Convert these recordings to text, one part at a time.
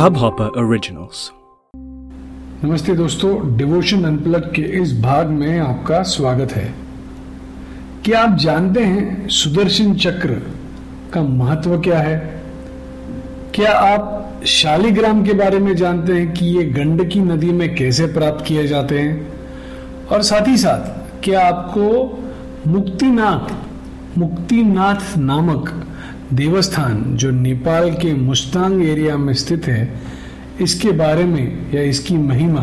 Hubhopper Originals. नमस्ते दोस्तों devotion unplug के इस भाग में आपका स्वागत है। क्या आप जानते हैं सुदर्शन चक्र का महत्व क्या है? क्या आप शालिग्राम के बारे में जानते हैं कि ये गंडकी नदी में कैसे प्राप्त किए जाते हैं? और साथ ही साथ, क्या आपको मुक्तिनाथ मुक्तिनाथ नामक देवस्थान जो नेपाल के मुस्तांग एरिया में स्थित है, इसके बारे में या इसकी महिमा,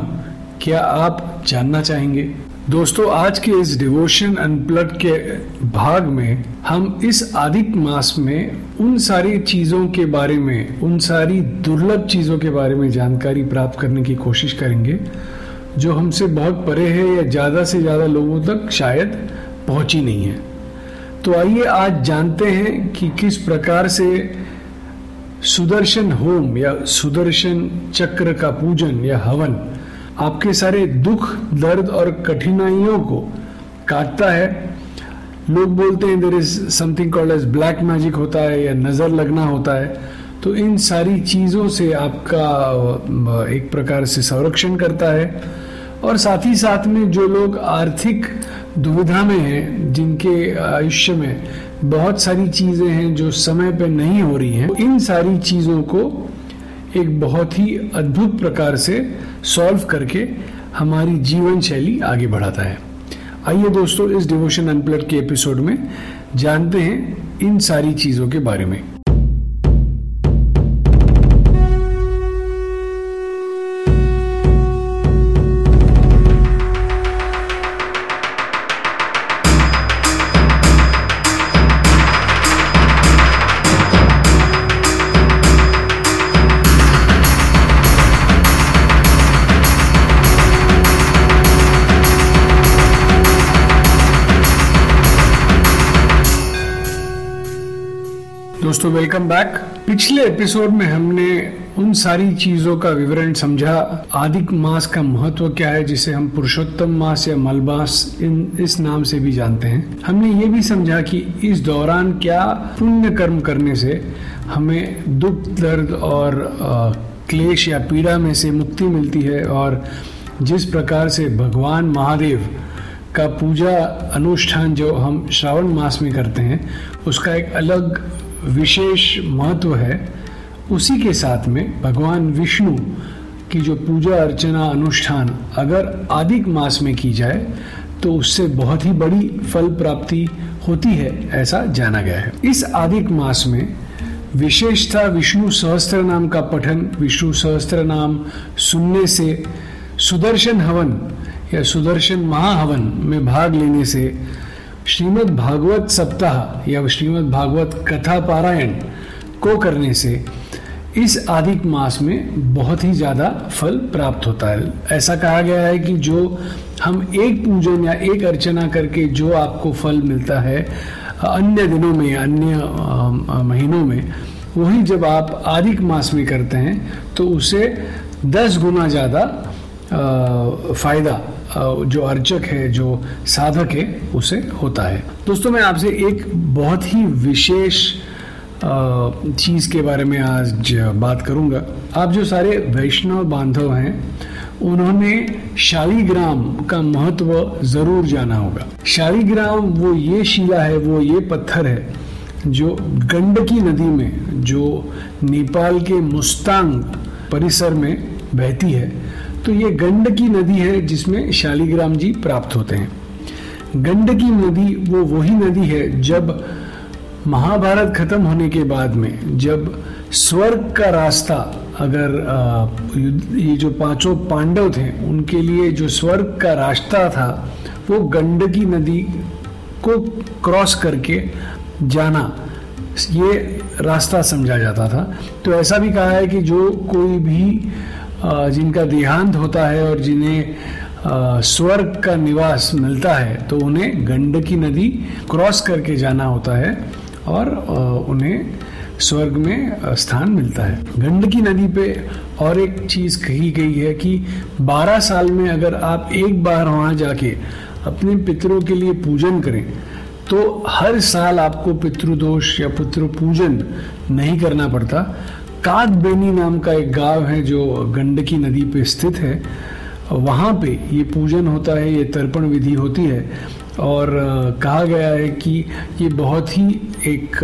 क्या आप जानना चाहेंगे? दोस्तों, आज के इस डिवोशन अनप्लग के भाग में हम इस आदिक मास में उन सारी चीज़ों के बारे में, उन सारी दुर्लभ चीज़ों के बारे में जानकारी प्राप्त करने की कोशिश करेंगे, जो हमसे बहुत परे है या ज़्यादा से ज़्यादा लोगों तक शायद पहुँची नहीं है। तो आइए आज जानते हैं कि किस प्रकार से सुदर्शन होम या सुदर्शन चक्र का पूजन या हवन आपके सारे दुख, दर्द और कठिनाइयों को काटता है। लोग बोलते हैं there is something called as black magic होता है या नज़र लगना होता है। तो इन सारी चीज़ों से आपका एक प्रकार से संरक्षण करता है। और साथ ही साथ में जो लोग आर्थिक दुविधा में हैं, जिनके आयुष्य में बहुत सारी चीज़ें हैं जो समय पे नहीं हो रही हैं। इन सारी चीज़ों को एक बहुत ही अद्भुत प्रकार से सॉल्व करके हमारी जीवन शैली आगे बढ़ाता है। आइए दोस्तों, इस डिवोशन अनप्लट के एपिसोड में जानते हैं इन सारी चीज़ों के बारे में। दोस्तों वेलकम बैक पिछले एपिसोड में हमने उन सारी चीज़ों का विवरण समझा। आदिक मास का महत्व क्या है, जिसे हम पुरुषोत्तम मास या मलमास इन, इस नाम से भी जानते हैं। हमने ये भी समझा कि इस दौरान क्या पुण्य कर्म करने से हमें दुख, दर्द और क्लेश या पीड़ा में से मुक्ति मिलती है और जिस प्रकार से भगवान महादेव का पूजा अनुष्ठान जो हम श्रावण मास में करते हैं, उसका एक अलग विशेष महत्व है, उसी के साथ में भगवान विष्णु की जो पूजा, अर्चना, अनुष्ठान अगर आदिक मास में की जाए तो उससे बहुत ही बड़ी फल प्राप्ति होती है, ऐसा जाना गया है। इस आदिक मास में विशेषता विष्णु सहस्त्र नाम का पठन, विष्णु सहस्त्र नाम सुनने से सुदर्शन हवन या सुदर्शन महाहवन में भाग लेने से श्रीमद् भागवत सप्ताह या श्रीमद् भागवत कथा पारायण को करने से इस आदिक मास में बहुत ही ज़्यादा फल प्राप्त होता है। ऐसा कहा गया है कि जो हम एक पूजन या एक अर्चना करके जो आपको फल मिलता है, अन्य दिनों में, अन्य महीनों में, वही जब आप आदिक मास में करते हैं तो उसे दस गुना ज़्यादा फ़ायदा जो अर्चक है, जो साधक है, उसे होता है। दोस्तों, मैं आपसे एक बहुत ही विशेष चीज़ के बारे में आज बात करूँगा। आप जो सारे वैष्णव बांधव हैं, उन्होंने शालीग्राम का महत्व ज़रूर जाना होगा। शालीग्राम वो ये शिला है, वो ये पत्थर है, जो गंडकी नदी में, जो नेपाल के मुस्तांग परिसर में बहती है तो ये गंडकी नदी है जिसमें शालिग्राम जी प्राप्त होते हैं। गंडकी नदी वो वही नदी है जब महाभारत खत्म होने के बाद में, जब स्वर्ग का रास्ता अगर ये जो पाँचों पांडव थे, उनके लिए जो स्वर्ग का रास्ता था, वो गंडकी नदी को क्रॉस करके जाना, ये रास्ता समझा जाता था। तो ऐसा भी कहा है कि जो कोई भी जिनका देहांत होता है और जिन्हें स्वर्ग का निवास मिलता है तो उन्हें गंडकी नदी क्रॉस करके जाना होता है और उन्हें स्वर्ग में स्थान मिलता है। गंडकी नदी पे और एक चीज़ कही गई है कि 12 साल में अगर आप एक बार वहाँ जाके अपने पितरों के लिए पूजन करें तो हर साल आपको पितृदोष या पितृ पूजन नहीं करना पड़ता। कागबेनी नाम का एक गाँव है जो गंडकी नदी पे स्थित है। वहाँ पे ये पूजन होता है, ये तर्पण विधि होती है। और कहा गया है कि ये बहुत ही एक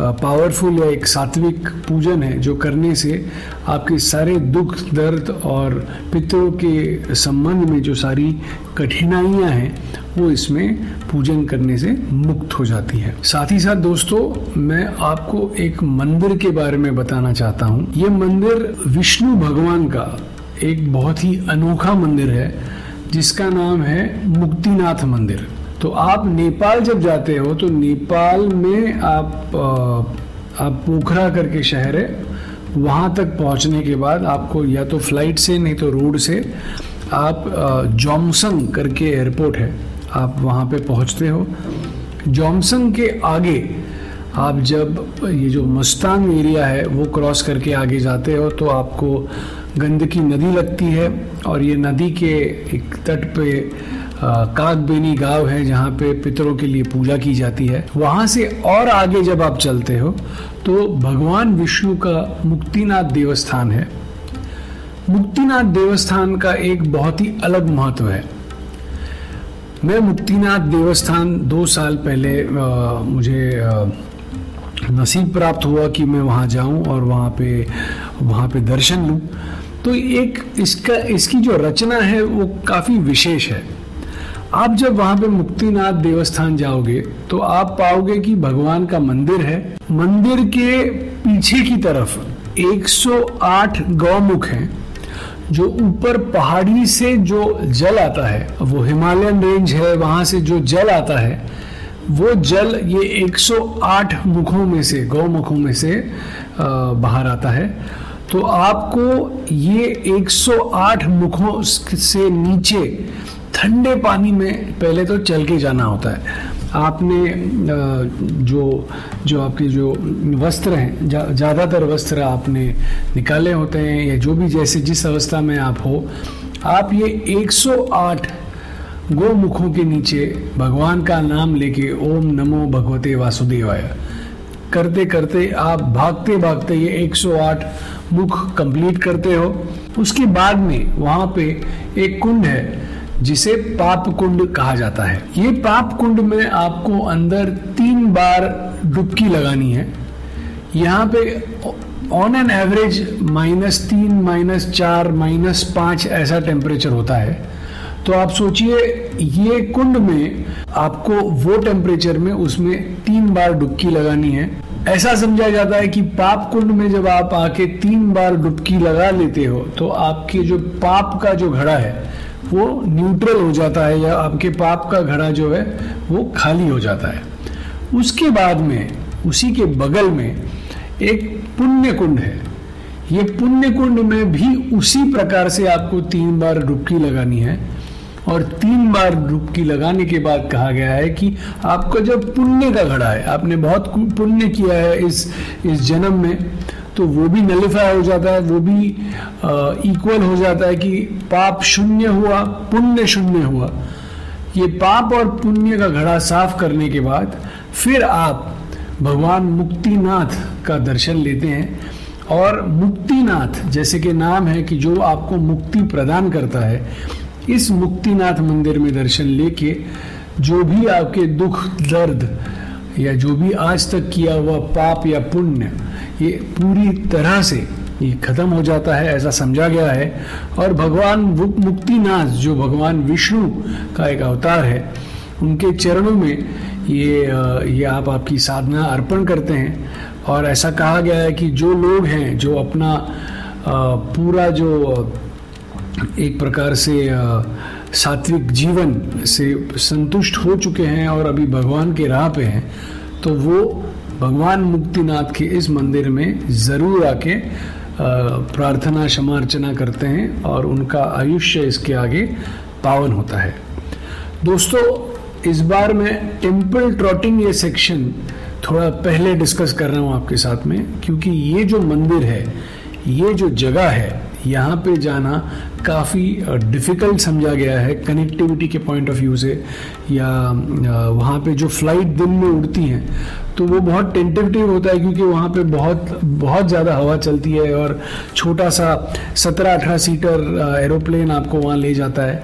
पावरफुल या एक सात्विक पूजन है जो करने से आपके सारे दुख, दर्द और पितरों के संबंध में जो सारी कठिनाइयाँ हैं, वो इसमें पूजन करने से मुक्त हो जाती है। साथ ही साथ दोस्तों, मैं आपको एक मंदिर के बारे में बताना चाहता हूँ। ये मंदिर विष्णु भगवान का एक बहुत ही अनोखा मंदिर है, जिसका नाम है मुक्तिनाथ मंदिर। तो आप नेपाल जब जाते हो तो नेपाल में आप आप पोखरा करके शहर है, वहाँ तक पहुँचने के बाद आपको या तो फ़्लाइट से, नहीं तो रोड से, आप जॉमसंग करके एयरपोर्ट है, आप वहाँ पे पहुँचते हो। जॉमसंग के आगे आप जब, ये जो मस्तांग एरिया है, वो क्रॉस करके आगे जाते हो तो आपको गंदकी नदी लगती है, और ये नदी के एक तट पे काकबेनी गाँव है जहाँ पे पितरों के लिए पूजा की जाती है। वहाँ से और आगे जब आप चलते हो तो भगवान विष्णु का मुक्तिनाथ देवस्थान है। मुक्तिनाथ देवस्थान का एक बहुत ही अलग महत्व है। मैं मुक्तिनाथ देवस्थान दो साल पहले आ, मुझे आ, नसीब प्राप्त हुआ कि मैं वहाँ जाऊँ और वहाँ पे वहाँ पे दर्शन लूँ। तो एक इसका इसकी जो रचना है वो काफ़ी विशेष है। आप जब वहाँ पे मुक्तिनाथ देवस्थान जाओगे तो आप पाओगे कि भगवान का मंदिर है। मंदिर के पीछे की तरफ़ 108 गौमुख हैं, जो ऊपर पहाड़ी से जो जल आता है, वो हिमालयन रेंज है, वहाँ से जो जल आता है, वो जल ये 108 मुखों में से, गौमुखों में से बाहर आता है। तो आपको ये 108 मुखों से नीचे ठंडे पानी में पहले तो चल के जाना होता है। आपने जो जो आपके जो वस्त्र हैं ज़्यादातर जा, वस्त्र आपने निकाले होते हैं या जो भी जैसे जिस अवस्था में आप हो आप ये 108 गोमुखों के नीचे भगवान का नाम लेके ओम नमो भगवते वासुदेवाय। करते करते आप भागते भागते ये 108 मुख कंप्लीट करते हो। उसके बाद में वहाँ पे एक कुंड है जिसे पाप कुंड कहा जाता है। ये पाप कुंड में आपको अंदर तीन बार डुबकी लगानी है। यहाँ पे ऑन एन एवरेज माइनस तीन माइनस चार माइनस पाँच ऐसा टेम्परेचर होता है। तो आप सोचिए, ये कुंड में आपको वो टेम्परेचर में उसमें तीन बार डुबकी लगानी है। ऐसा समझा जाता है कि पाप कुंड में जब आप आके तीन बार डुबकी लगा लेते हो तो आपके जो पाप का जो घड़ा है वो न्यूट्रल हो जाता है या आपके पाप का घड़ा जो है, वो खाली हो जाता है। उसके बाद में, उसी के बगल में एक पुण्य कुंड है। ये पुण्य कुंड में भी उसी प्रकार से आपको तीन बार डुबकी लगानी है और तीन बार डुबकी लगाने के बाद कहा गया है कि आपका जब पुण्य का घड़ा है, आपने बहुत पुण्य किया है इस इस जन्म में तो वो भी नलिफाई हो जाता है, वो भी इक्वल हो जाता है कि पाप शून्य हुआ, पुण्य शून्य हुआ। ये पाप और पुण्य का घड़ा साफ़ करने के बाद फिर आप भगवान मुक्तिनाथ का दर्शन लेते हैं और मुक्तिनाथ, जैसे कि नाम है कि जो आपको मुक्ति प्रदान करता है, इस मुक्तिनाथ मंदिर में दर्शन लेके जो भी आपके दुख, दर्द या जो भी आज तक किया हुआ पाप या पुण्य ये पूरी तरह से ये खत्म हो जाता है, ऐसा समझा गया है। और भगवान मुक्तिनाथ, जो भगवान विष्णु का एक अवतार है, उनके चरणों में ये ये आप आपकी साधना अर्पण करते हैं। और ऐसा कहा गया है कि जो लोग हैं, जो अपना पूरा जो एक प्रकार से सात्विक जीवन से संतुष्ट हो चुके हैं और अभी भगवान के राह पे हैं तो वो भगवान मुक्तिनाथ के इस मंदिर में ज़रूर आके प्रार्थना क्षमा अर्चना करते हैं और उनका आयुष्य इसके आगे पावन होता है। दोस्तों, इस बार मैं टेंपल ट्रॉटिंग ये सेक्शन थोड़ा पहले डिस्कस कर रहा हूँ आपके साथ में, क्योंकि ये जो मंदिर है, ये जो जगह है यहाँ पे जाना काफ़ी डिफ़िकल्ट समझा गया है कनेक्टिविटी के पॉइंट ऑफ़ व्यू से। या वहाँ पे जो फ़्लाइट दिन में उड़ती हैं तो वो बहुत टेंटेटिव होता है क्योंकि वहाँ पे बहुत बहुत ज़्यादा हवा चलती है और छोटा सा सत्रह अठारह सीटर एरोप्लेन आपको वहाँ ले जाता है।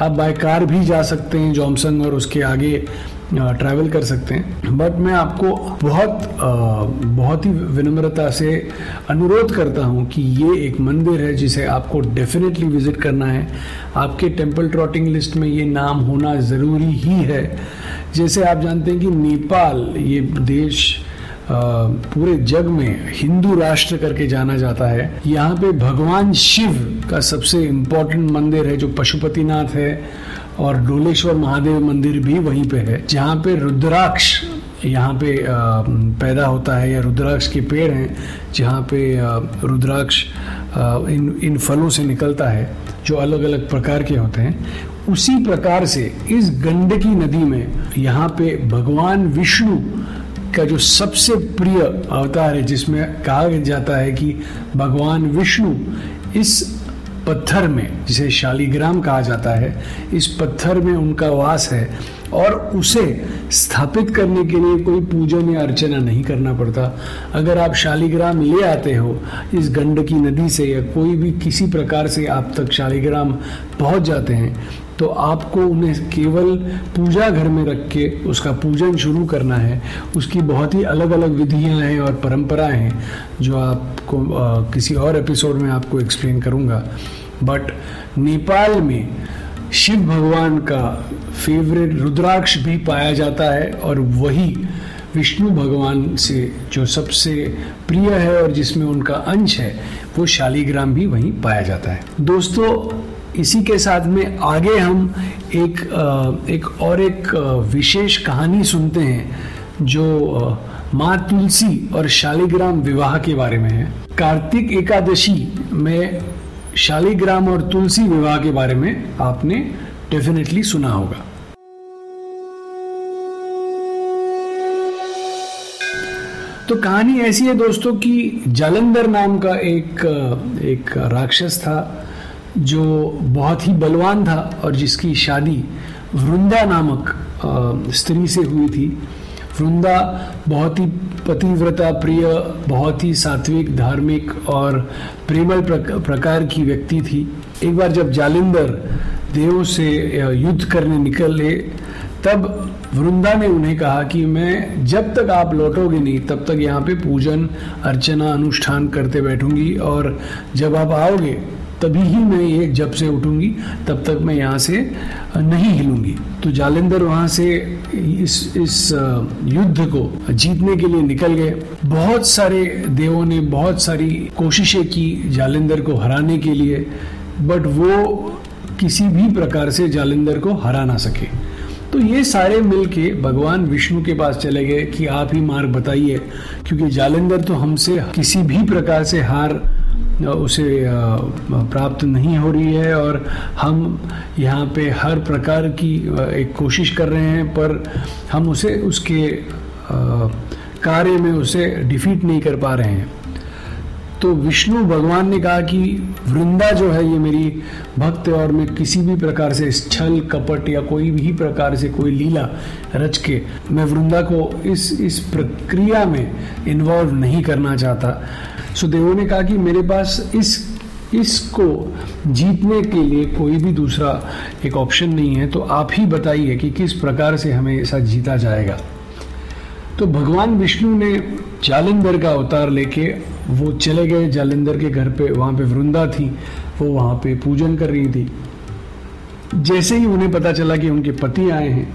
आप बाय कार भी जा सकते हैं जॉमसंग और उसके आगे। ट्रैवल कर सकते हैं। बट मैं आपको बहुत बहुत ही विनम्रता से अनुरोध करता हूँ कि ये एक मंदिर है जिसे आपको डेफिनेटली विज़िट करना है। आपके टेंपल ट्रॉटिंग लिस्ट में ये नाम होना ज़रूरी ही है। जैसे आप जानते हैं कि नेपाल, ये देश पूरे जग में हिंदू राष्ट्र करके जाना जाता है। यहाँ पे भगवान शिव का सबसे इम्पोर्टेंट मंदिर है, जो पशुपतिनाथ है। और डोलेश्वर महादेव मंदिर भी वहीं पे है, जहाँ पे रुद्राक्ष यहाँ पे पैदा होता है, या रुद्राक्ष के पेड़ हैं, जहाँ पे रुद्राक्ष इन इन फलों से निकलता है, जो अलग अलग प्रकार के होते हैं। उसी प्रकार से इस गंडकी नदी में यहाँ पे भगवान विष्णु का जो सबसे प्रिय अवतार है, जिसमें कहा जाता है कि भगवान विष्णु इस पत्थर में, जिसे शालीग्राम कहा जाता है, इस पत्थर में उनका वास है और उसे स्थापित करने के लिए कोई पूजन या अर्चना नहीं करना पड़ता। अगर आप शालीग्राम ले आते हो, इस गंडकी नदी से या कोई भी किसी प्रकार से आप तक शालीग्राम पहुँच जाते हैं तो आपको उन्हें केवल पूजा घर में रख के उसका पूजन शुरू करना है। उसकी बहुत ही अलग अलग विधियाँ हैं और परंपराएँ हैं जो आपको आ, किसी और एपिसोड में आपको एक्सप्लेन करूँगा। बट नेपाल में शिव भगवान का फेवरेट रुद्राक्ष भी पाया जाता है और वही विष्णु भगवान से जो सबसे प्रिय है और जिसमें उनका अंश है वो शालीग्राम भी वहीं पाया जाता है। दोस्तों इसी के साथ में आगे हम एक एक और एक विशेष कहानी सुनते हैं, जो माँ तुलसी और शालिग्राम विवाह के बारे में है। कार्तिक एकादशी में शालिग्राम और तुलसी विवाह के बारे में आपने डेफिनेटली सुना होगा। तो कहानी ऐसी है दोस्तों कि जालंधर नाम का एक एक राक्षस था। जो बहुत ही बलवान था और जिसकी शादी वृंदा नामक स्त्री से हुई थी। वृंदा बहुत ही पतिव्रता प्रिय, बहुत ही सात्विक, धार्मिक और प्रेमल प्रकार की व्यक्ति थी। एक बार जब जालिंदर देव से युद्ध करने निकले, तब वृंदा ने उन्हें कहा कि मैं जब तक आप लौटोगे नहीं, तब तक यहाँ पे पूजन, अर्चना, अनुष्ठान करते बैठूँगी और जब आप आओगे तभी ही मैं ये जब से उठूँगी, तब तक मैं यहाँ से नहीं हिलूँगी। तो जालिंदर वहाँ से इस इस युद्ध को जीतने के लिए निकल गए। बहुत सारे देवों ने बहुत सारी कोशिशें की जालिंदर को हराने के लिए, बट वो किसी भी प्रकार से जालिंदर को हरा ना सके। तो ये सारे मिलके भगवान विष्णु के पास चले गए कि आप ही मार्ग बताइए, क्योंकि जालिंदर तो हमसे किसी भी प्रकार से हार उसे प्राप्त नहीं हो रही है और हम यहाँ पे हर प्रकार की एक कोशिश कर रहे हैं, पर हम उसे, उसके कार्य में उसे डिफीट नहीं कर पा रहे हैं। तो विष्णु भगवान ने कहा कि वृंदा जो है ये मेरी भक्त है और मैं किसी भी प्रकार से छल, कपट या कोई भी प्रकार से कोई लीला रच के मैं वृंदा को इस इस प्रक्रिया में इन्वॉल्व नहीं करना चाहता। देवों ने कहा कि मेरे पास इस, इसको जीतने के लिए कोई भी दूसरा एक ऑप्शन नहीं है। तो आप ही बताइए कि किस प्रकार से हमें ऐसा जीता जाएगा। तो भगवान विष्णु ने जालिंदर का अवतार लेके, वो चले गए जालिंदर के घर पे, वहाँ पे वृंदा थी, वो वहाँ पे पूजन कर रही थी। जैसे ही उन्हें पता चला कि उनके पति आए हैं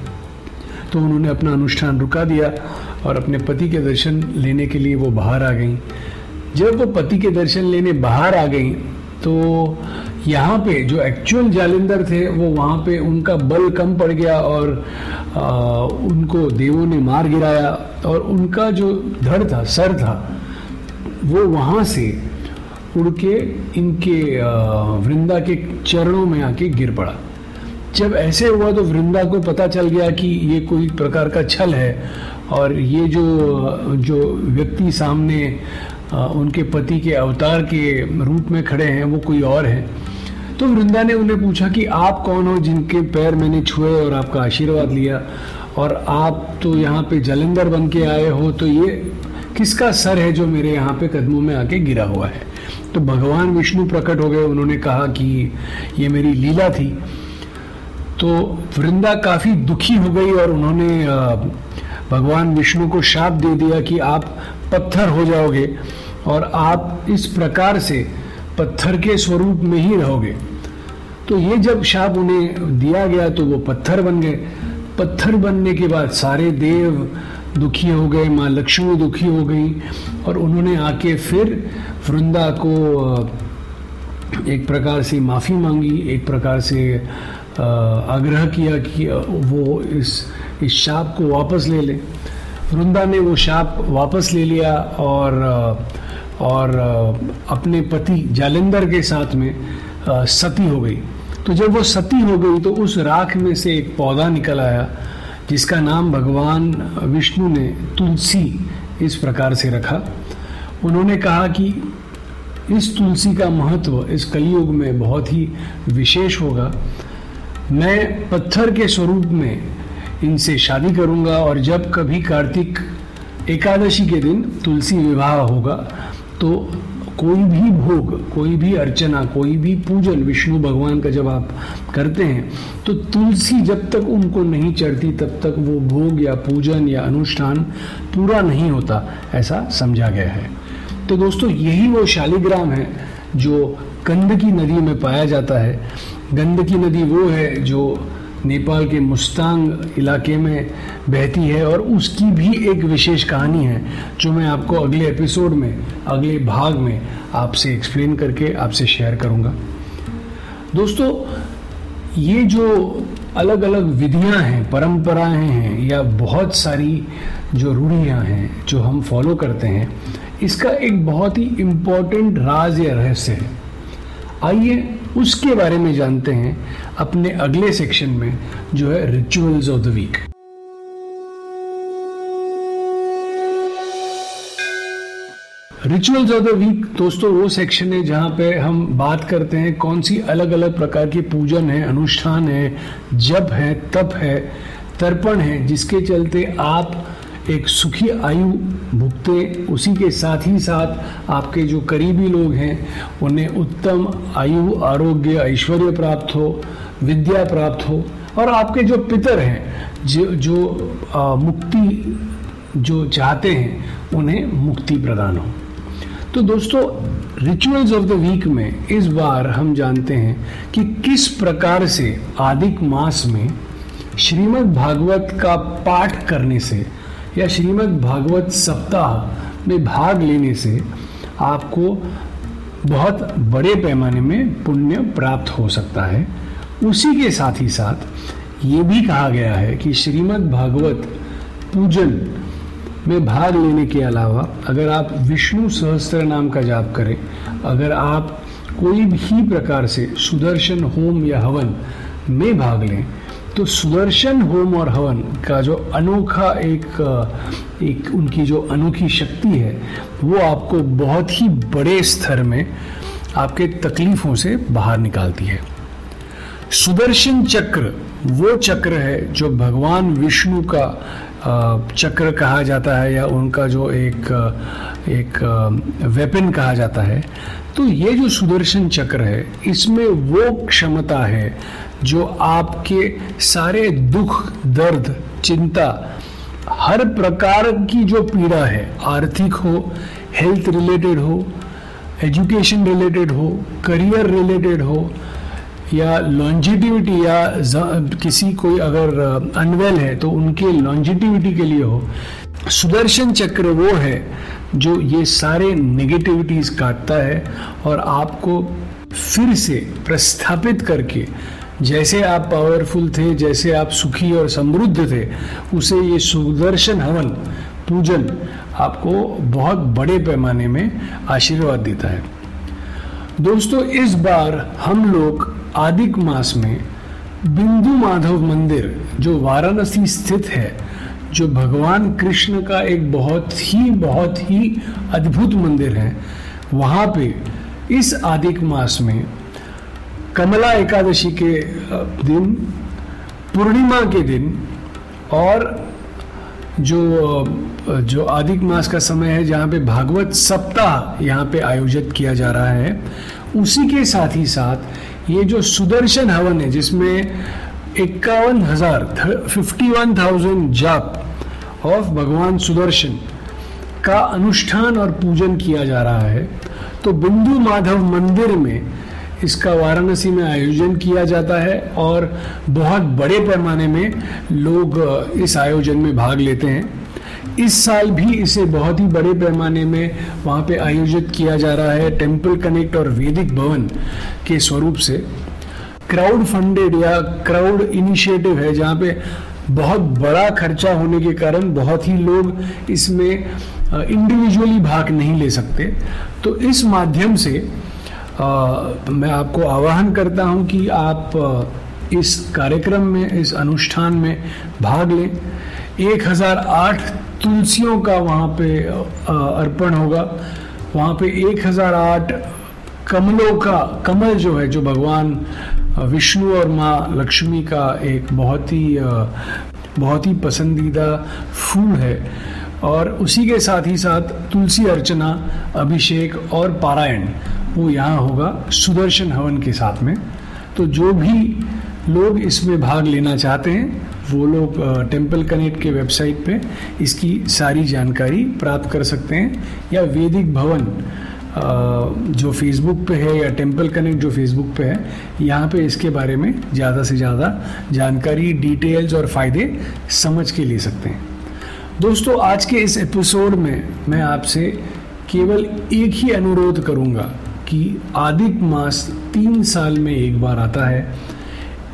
तो उन्होंने अपना अनुष्ठान रुका दिया और अपने पति के दर्शन लेने के लिए वो बाहर आ गई। जब वो पति के दर्शन लेने बाहर आ गई तो यहाँ पे जो एक्चुअल जालिंदर थे वो वहाँ पे उनका बल कम पड़ गया और आ, उनको देवों ने मार गिराया और उनका जो धड़ था सर था वो वहाँ से उड़ के इनके वृंदा के चरणों में आके गिर पड़ा। जब ऐसे हुआ तो वृंदा को पता चल गया कि ये कोई प्रकार का छल है और ये जो जो व्यक्ति सामने उनके पति के अवतार के रूप में खड़े हैं, वो कोई और है। तो वृंदा ने उन्हें पूछा कि आप कौन हो जिनके पैर मैंने छुए और आपका आशीर्वाद लिया? और आप तो यहाँ पे जलंधर बन के आए हो तो ये किसका सर है जो मेरे यहाँ पे कदमों में आके गिरा हुआ है? तो भगवान विष्णु प्रकट हो गए, उन्होंने कहा कि ये मेरी लीला थी। तो वृंदा काफ़ी दुखी हो गई और उन्होंने भगवान विष्णु को शाप दे दिया कि आप पत्थर हो जाओगे और आप इस प्रकार से पत्थर के स्वरूप में ही रहोगे। तो ये जब शाप उन्हें दिया गया तो वो पत्थर बन गए। पत्थर बनने के बाद सारे देव दुखी हो गए, माँ लक्ष्मी दुखी हो गई और उन्होंने आके फिर वृंदा को एक प्रकार से माफ़ी मांगी, एक प्रकार से आग्रह किया कि वो इस इस शाप को वापस ले ले। वृंदा ने वो शाप वापस ले लिया और और, अपने पति जालिंदर के साथ में सती हो गई। तो जब वो सती हो गई तो उस राख में से एक पौधा निकल आया, जिसका नाम भगवान विष्णु ने तुलसी इस प्रकार से रखा। उन्होंने कहा कि इस तुलसी का महत्व इस कलयुग में बहुत ही विशेष होगा। मैं पत्थर के स्वरूप में इनसे शादी करूँगा और जब कभी कार्तिक एकादशी के दिन तुलसी विवाह होगा तो कोई भी भोग, कोई भी अर्चना, कोई भी पूजन विष्णु भगवान का जब आप करते हैं तो तुलसी जब तक उनको नहीं चढ़ती, तब तक वो भोग या पूजन या अनुष्ठान पूरा नहीं होता, ऐसा समझा गया है। तो दोस्तों, यही वो शालिग्राम है जो गंदकी नदी में पाया जाता है। गंदकी नदी वो है जो नेपाल के मुस्तांग इलाके में बहती है और उसकी भी एक विशेष कहानी है, जो मैं आपको अगले एपिसोड में, अगले भाग में आपसे एक्सप्लेन करके आपसे शेयर करूँगा। दोस्तों, ये जो अलग अलग विधियाँ हैं, परंपराएँ हैं, या बहुत सारी जो रूढ़ियाँ हैं, जो हम फॉलो करते हैं, इसका एक बहुत ही इम्पोर्टेंट राज या रहस्य है। आइए उसके बारे में जानते हैं अपने अगले सेक्शन में, जो है rituals of the week rituals of the week दोस्तों, वो सेक्शन है जहाँ पे हम बात करते हैं कौन सी अलग अलग प्रकार की पूजन है, अनुष्ठान है, जप है, तप है, तर्पण है, जिसके चलते आप एक सुखी आयु भुगते उसी के साथ ही साथ आपके जो करीबी लोग हैं उन्हें उत्तम आयु आरोग्य ऐश्वर्य प्राप्त हो विद्या प्राप्त हो। और आपके जो पितर हैं जो जो आ, मुक्ति जो चाहते हैं उन्हें मुक्ति प्रदान हो। तो दोस्तों रिचुअल्स ऑफ़ द वीक में इस बार हम जानते हैं कि किस प्रकार से आदिक मास में श्रीमद् भागवत का पाठ करने से या श्रीमद् भागवत सप्ताह में भाग लेने से आपको बहुत बड़े पैमाने में पुण्य प्राप्त हो सकता है। उसी के साथ ही साथ ये भी कहा गया है कि श्रीमद् भागवत पूजन में भाग लेने के अलावा अगर आप विष्णु सहस्त्र नाम का जाप करें, अगर आप कोई भी प्रकार से सुदर्शन होम या हवन में भाग लें तो सुदर्शन होम और हवन का जो अनोखा एक एक उनकी जो अनोखी शक्ति है, वो आपको बहुत ही बड़े स्तर में आपके तकलीफों से बाहर निकालती है। सुदर्शन चक्र, वो चक्र है जो भगवान विष्णु का चक्र कहा जाता है या उनका जो एक एक वेपन कहा जाता है तो ये जो सुदर्शन चक्र है, इसमें वो क्षमता है जो आपके सारे दुख, दर्द, चिंता, हर प्रकार की जो पीड़ा है, आर्थिक हो हेल्थ रिलेटेड हो एजुकेशन रिलेटेड हो करियर रिलेटेड हो या लॉन्जिटिविटी या किसी कोई अगर अनवेल है तो उनके लॉन्जिटिविटी के लिए हो। सुदर्शन चक्र वो है जो ये सारे नेगेटिविटीज काटता है और आपको फिर से प्रस्थापित करके, जैसे आप पावरफुल थे, जैसे आप सुखी और समृद्ध थे, उसे ये सुदर्शन हवन, पूजन, आपको बहुत बड़े पैमाने में आशीर्वाद देता है। दोस्तों, इस बार हम लोग आदिक मास में बिंदु माधव मंदिर, जो वाराणसी स्थित है, जो भगवान कृष्ण का एक बहुत ही बहुत ही अद्भुत मंदिर है, वहाँ पे इस आदिक मास में कमला एकादशी के दिन, पूर्णिमा के दिन और जो जो आदिक मास का समय है, जहाँ पे भागवत सप्ताह यहाँ पे आयोजित किया जा रहा है, उसी के साथ ही साथ ये जो सुदर्शन हवन है, जिसमें इक्यावन हज़ार, फिफ्टी वन थाउज़ेंड जाप ऑफ़ भगवान सुदर्शन का अनुष्ठान और पूजन किया जा रहा है तो बिंदु माधव मंदिर में इसका वाराणसी में आयोजन किया जाता है और बहुत बड़े पैमाने में लोग इस आयोजन में भाग लेते हैं। इस साल भी इसे बहुत ही बड़े पैमाने में वहाँ पे आयोजित किया जा रहा है टेंपल कनेक्ट और वैदिक भवन के स्वरूप से। क्राउड फंडेड या क्राउड इनिशिएटिव है जहाँ पे बहुत बड़ा खर्चा होने के कारण बहुत ही लोग इसमें इंडिविजुअली भाग नहीं ले सकते। तो इस माध्यम से आ, मैं आपको आह्वान करता हूँ कि आप इस कार्यक्रम में इस अनुष्ठान में भाग लें। 1008 तुलसियों का वहाँ पे अर्पण होगा। वहाँ पे 1008 कमलों का, कमल जो है, जो भगवान विष्णु और माँ लक्ष्मी का एक बहुत ही बहुत ही पसंदीदा फूल है। और उसी के साथ ही साथ तुलसी अर्चना, अभिषेक और पारायण, वो यहाँ होगा सुदर्शन हवन के साथ में। तो जो भी लोग इसमें भाग लेना चाहते हैं वो लोग टेंपल कनेक्ट के वेबसाइट पे इसकी सारी जानकारी प्राप्त कर सकते हैं। या वैदिक भवन जो फेसबुक पे है या टेंपल कनेक्ट जो फेसबुक पे है, यहाँ पे इसके बारे में ज़्यादा से ज़्यादा जानकारी डिटेल्स और फ़ायदे समझ के ले सकते हैं। दोस्तों, आज के इस एपिसोड में मैं आपसे केवल एक ही अनुरोध करूँगा कि आदिक मास तीन साल में एक बार आता है।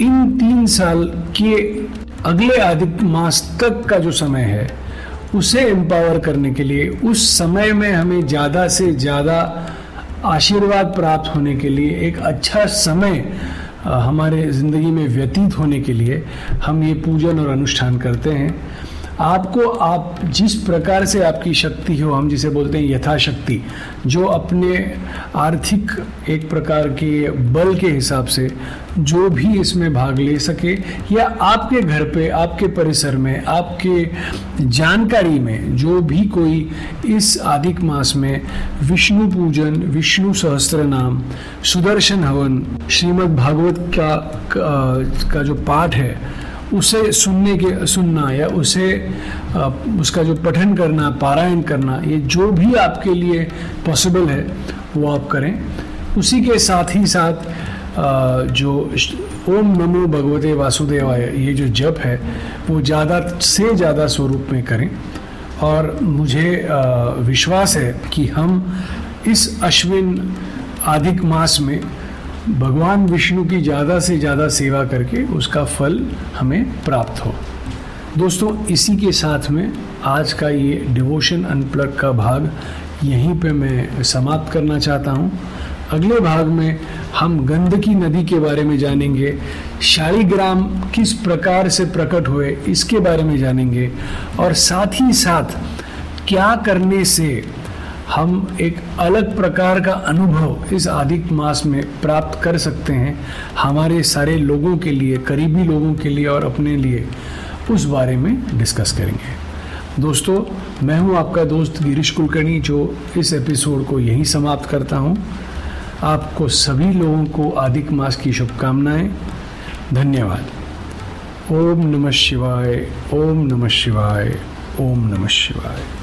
इन तीन साल के अगले आदित्य मास तक का जो समय है, उसे एम्पावर करने के लिए, उस समय में हमें ज़्यादा से ज़्यादा आशीर्वाद प्राप्त होने के लिए, एक अच्छा समय हमारे ज़िंदगी में व्यतीत होने के लिए हम ये पूजन और अनुष्ठान करते हैं। आपको आप जिस प्रकार से आपकी शक्ति हो हम जिसे बोलते हैं यथाशक्ति जो अपने आर्थिक एक प्रकार के बल के हिसाब से जो भी इसमें भाग ले सके या आपके घर पे आपके परिसर में आपके जानकारी में जो भी कोई इस आदिक मास में विष्णु पूजन विष्णु सहस्त्र नाम सुदर्शन हवन श्रीमद् भागवत का, का, का जो पाठ है उसे सुनने के, सुनना या उसे उसका जो पठन करना, पारायण करना, ये जो भी आपके लिए पॉसिबल है, वो आप करें। उसी के साथ ही साथ जो ओम नमो भगवते वासुदेवाय, ये जो जप है, वो ज़्यादा से ज़्यादा स्वरूप में करें। और मुझे विश्वास है कि हम इस अश्विन आधिक मास में भगवान विष्णु की ज़्यादा से ज़्यादा सेवा करके उसका फल हमें प्राप्त हो। दोस्तों, इसी के साथ में आज का ये डिवोशन अनप्लग का भाग यहीं पे मैं समाप्त करना चाहता हूँ। अगले भाग में हम गंदकी नदी के बारे में जानेंगे, शालिग्राम किस प्रकार से प्रकट हुए इसके बारे में जानेंगे, और साथ ही साथ क्या करने से हम एक अलग प्रकार का अनुभव इस आदिक मास में प्राप्त कर सकते हैं हमारे सारे लोगों के लिए, करीबी लोगों के लिए और अपने लिए उस बारे में डिस्कस करेंगे। दोस्तों, मैं हूँ आपका दोस्त गिरीश कुलकर्णी, जो इस एपिसोड को यहीं समाप्त करता हूँ। आपको सभी लोगों को आदिक मास की शुभकामनाएँ। धन्यवाद। ओम नमः शिवाय, ओम नमः शिवाय, ओम नमः शिवाय।